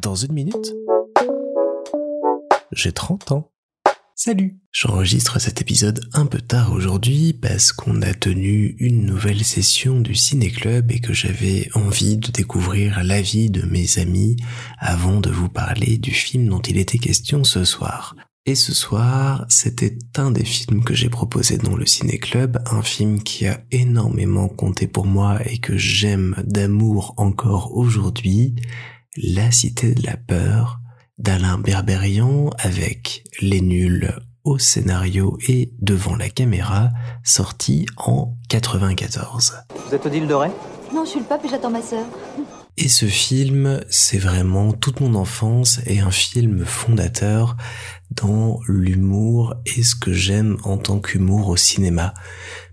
Dans une minute, j'ai 30 ans. Salut J'enregistre cet épisode un peu tard aujourd'hui parce qu'on a tenu une nouvelle session du ciné-club et que j'avais envie de découvrir l'avis de mes amis avant de vous parler du film dont il était question ce soir. Et ce soir, c'était un des films que j'ai proposé dans le ciné-club, un film qui a énormément compté pour moi et que j'aime d'amour encore aujourd'hui, La Cité de la Peur, d'Alain Berberian avec Les Nuls au scénario et devant la caméra, sorti en 94. Vous êtes Odile Doré? Non, je suis le pape et j'attends ma sœur. Et ce film, c'est vraiment toute mon enfance et un film fondateur dans l'humour et ce que j'aime en tant qu'humour au cinéma.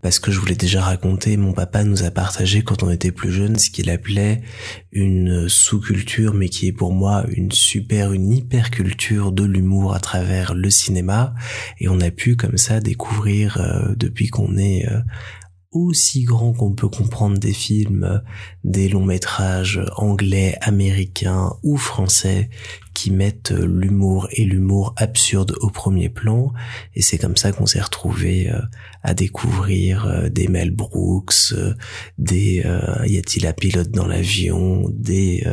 Parce que je vous l'ai déjà raconté, mon papa nous a partagé quand on était plus jeune ce qu'il appelait une sous-culture, mais qui est pour moi une super, une hyper culture de l'humour à travers le cinéma. Et on a pu comme ça découvrir euh, depuis qu'on est euh, aussi grand qu'on peut comprendre des films, des longs métrages anglais, américains ou français qui mettent l'humour et l'humour absurde au premier plan. Et c'est comme ça qu'on s'est retrouvé euh, à découvrir euh, des Mel Brooks, euh, des Y a-t-il un pilote dans l'avion, des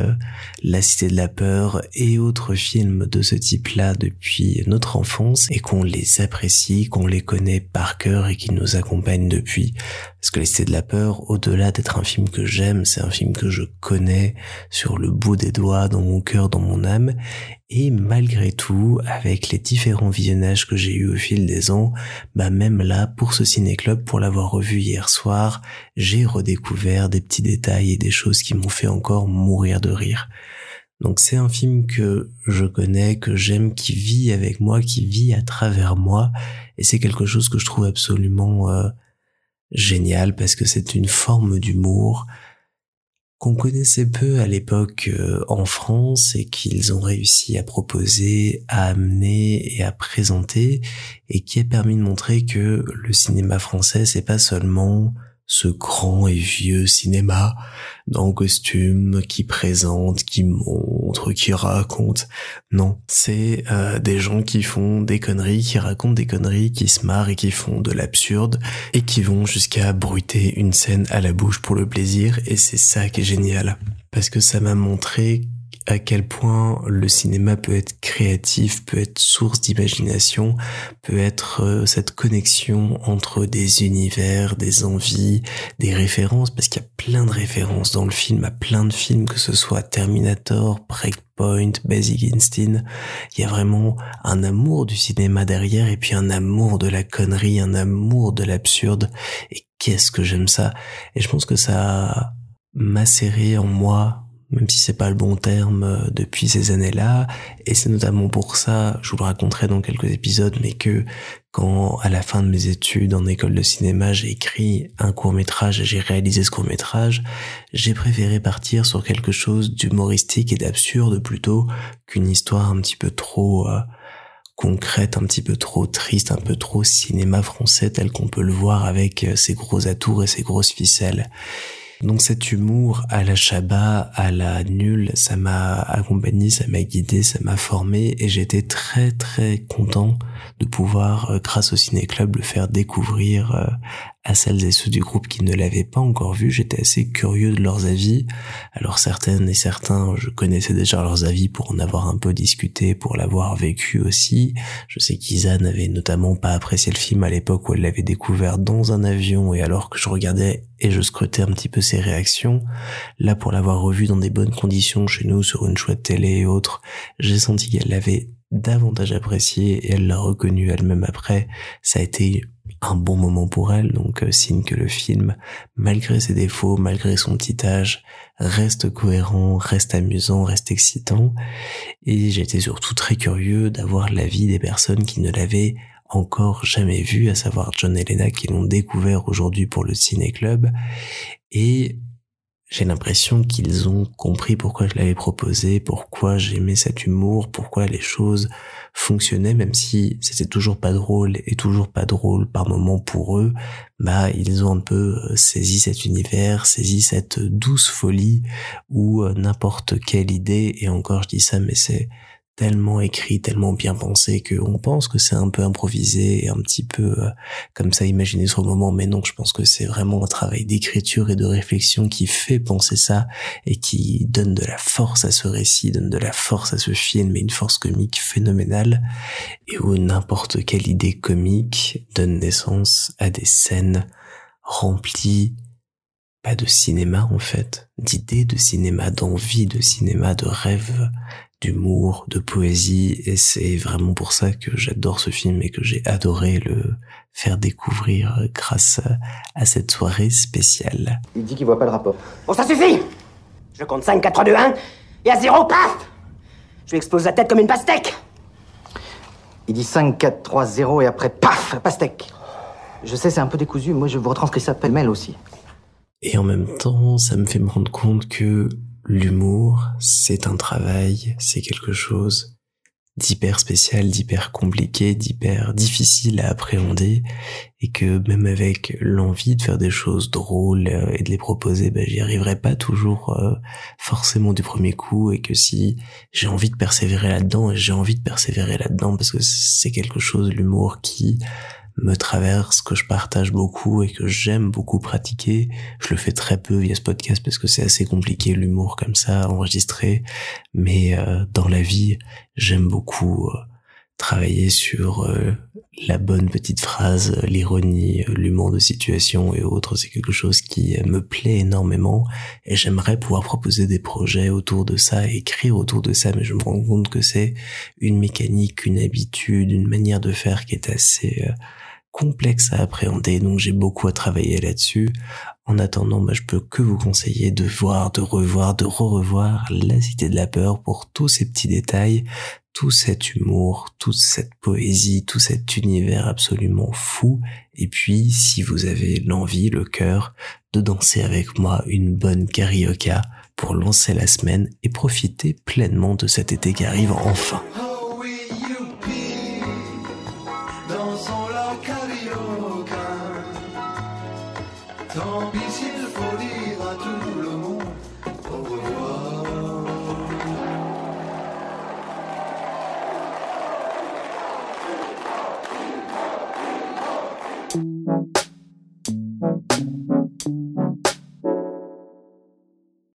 La Cité de la peur et autres films de ce type-là depuis notre enfance et qu'on les apprécie, qu'on les connaît par cœur et qui nous accompagnent depuis. Parce que Cité de la peur, au-delà d'être un film que j'aime, c'est un film que je connais sur le bout des doigts, dans mon cœur, dans mon âme et malgré tout, avec les différents visionnages que j'ai eu au fil des ans, bah même là, pour ce ciné-club, pour l'avoir revu hier soir, j'ai redécouvert des petits détails et des choses qui m'ont fait encore mourir de rire. Donc c'est un film que je connais, que j'aime, qui vit avec moi, qui vit à travers moi, et c'est quelque chose que je trouve absolument euh, génial parce que c'est une forme d'humour, qu'on connaissait peu à l'époque euh, en France et qu'ils ont réussi à proposer, à amener et à présenter et qui a permis de montrer que le cinéma français c'est pas seulement ce grand et vieux cinéma dans costume qui présente, qui montre, qui raconte. Non, c'est euh, des gens qui font des conneries, qui racontent des conneries, qui se marrent et qui font de l'absurde et qui vont jusqu'à bruiter une scène à la bouche pour le plaisir et c'est ça qui est génial parce que ça m'a montré à quel point le cinéma peut être créatif, peut être source d'imagination, peut être euh, cette connexion entre des univers, des envies, des références, parce qu'il y a plein de références dans le film, à plein de films, que ce soit Terminator, Breakpoint, Basic Instinct, il y a vraiment un amour du cinéma derrière et puis un amour de la connerie, un amour de l'absurde. Et qu'est-ce que j'aime ça Et je pense que ça a macéré en moi même si c'est pas le bon terme euh, depuis ces années-là. Et c'est notamment pour ça, je vous le raconterai dans quelques épisodes, mais que quand à la fin de mes études en école de cinéma, j'ai écrit un court métrage et j'ai réalisé ce court métrage, j'ai préféré partir sur quelque chose d'humoristique et d'absurde plutôt qu'une histoire un petit peu trop euh, concrète, un petit peu trop triste, un peu trop cinéma français tel qu'on peut le voir avec euh, ses gros atours et ses grosses ficelles. Donc cet humour à la Shabbat, à la nulle, ça m'a accompagné, ça m'a guidé, ça m'a formé et j'étais très très content de pouvoir, euh, grâce au Ciné Club, le faire découvrir euh, à celles et ceux du groupe qui ne l'avaient pas encore vu. J'étais assez curieux de leurs avis. Alors certaines et certains, je connaissais déjà leurs avis pour en avoir un peu discuté, pour l'avoir vécu aussi. Je sais qu'Isa n'avait notamment pas apprécié le film à l'époque où elle l'avait découvert dans un avion et alors que je regardais et je scrutais un petit peu ses réactions. Là, pour l'avoir revu dans des bonnes conditions chez nous sur une chouette télé et autres, j'ai senti qu'elle l'avait davantage apprécié et elle l'a reconnu elle-même après. Ça a été un bon moment pour elle, donc euh, signe que le film, malgré ses défauts, malgré son petit âge, reste cohérent, reste amusant, reste excitant. Et j'étais surtout très curieux d'avoir l'avis des personnes qui ne l'avaient encore jamais vu, à savoir John et Lena qui l'ont découvert aujourd'hui pour le Ciné Club. Et j'ai l'impression qu'ils ont compris pourquoi je l'avais proposé, pourquoi j'aimais cet humour, pourquoi les choses fonctionnaient, même si c'était toujours pas drôle et toujours pas drôle par moment pour eux, bah ils ont un peu euh, saisi cet univers, saisi cette douce folie où euh, n'importe quelle idée, et encore je dis ça, mais c'est tellement écrit, tellement bien pensé qu'on pense que c'est un peu improvisé un petit peu euh, comme ça imaginé sur le moment, mais non, je pense que c'est vraiment un travail d'écriture et de réflexion qui fait penser ça et qui donne de la force à ce récit, donne de la force à ce film et une force comique phénoménale. Et où n'importe quelle idée comique donne naissance à des scènes remplies pas de cinéma en fait, d'idées de cinéma, d'envie de cinéma, de rêve, d'humour, de poésie, et c'est vraiment pour ça que j'adore ce film et que j'ai adoré le faire découvrir grâce à cette soirée spéciale. Il dit qu'il voit pas le rapport. Bon, ça suffit Je compte 5, 4, 3, 2, 1, et à 0, paf Je lui explose la tête comme une pastèque Il dit 5, 4, 3, 0, et après, paf Pastèque Je sais, c'est un peu décousu, moi je vous retranscris ça pêle-mêle aussi. Et en même temps, ça me fait me rendre compte que l'humour, c'est un travail, c'est quelque chose d'hyper spécial, d'hyper compliqué, d'hyper difficile à appréhender et que même avec l'envie de faire des choses drôles euh, et de les proposer, ben, j'y arriverai pas toujours euh, forcément du premier coup et que si j'ai envie de persévérer là-dedans j'ai envie de persévérer là-dedans parce que c'est quelque chose, l'humour qui me traverse, que je partage beaucoup et que j'aime beaucoup pratiquer. Je le fais très peu via ce podcast parce que c'est assez compliqué l'humour comme ça enregistré, mais euh, dans la vie, j'aime beaucoup euh, travailler sur euh, la bonne petite phrase, l'ironie, l'humour de situation et autres. C'est quelque chose qui me plaît énormément et j'aimerais pouvoir proposer des projets autour de ça, écrire autour de ça, mais je me rends compte que c'est une mécanique, une habitude, une manière de faire qui est assez complexe à appréhender, donc j'ai beaucoup à travailler là-dessus. En attendant, bah, je peux que vous conseiller de voir, de revoir, de re-revoir La Cité de la Peur pour tous ces petits détails, tout cet humour, toute cette poésie, tout cet univers absolument fou. Et puis, si vous avez l'envie, le cœur, de danser avec moi une bonne carioca pour lancer la semaine et profiter pleinement de cet été qui arrive enfin.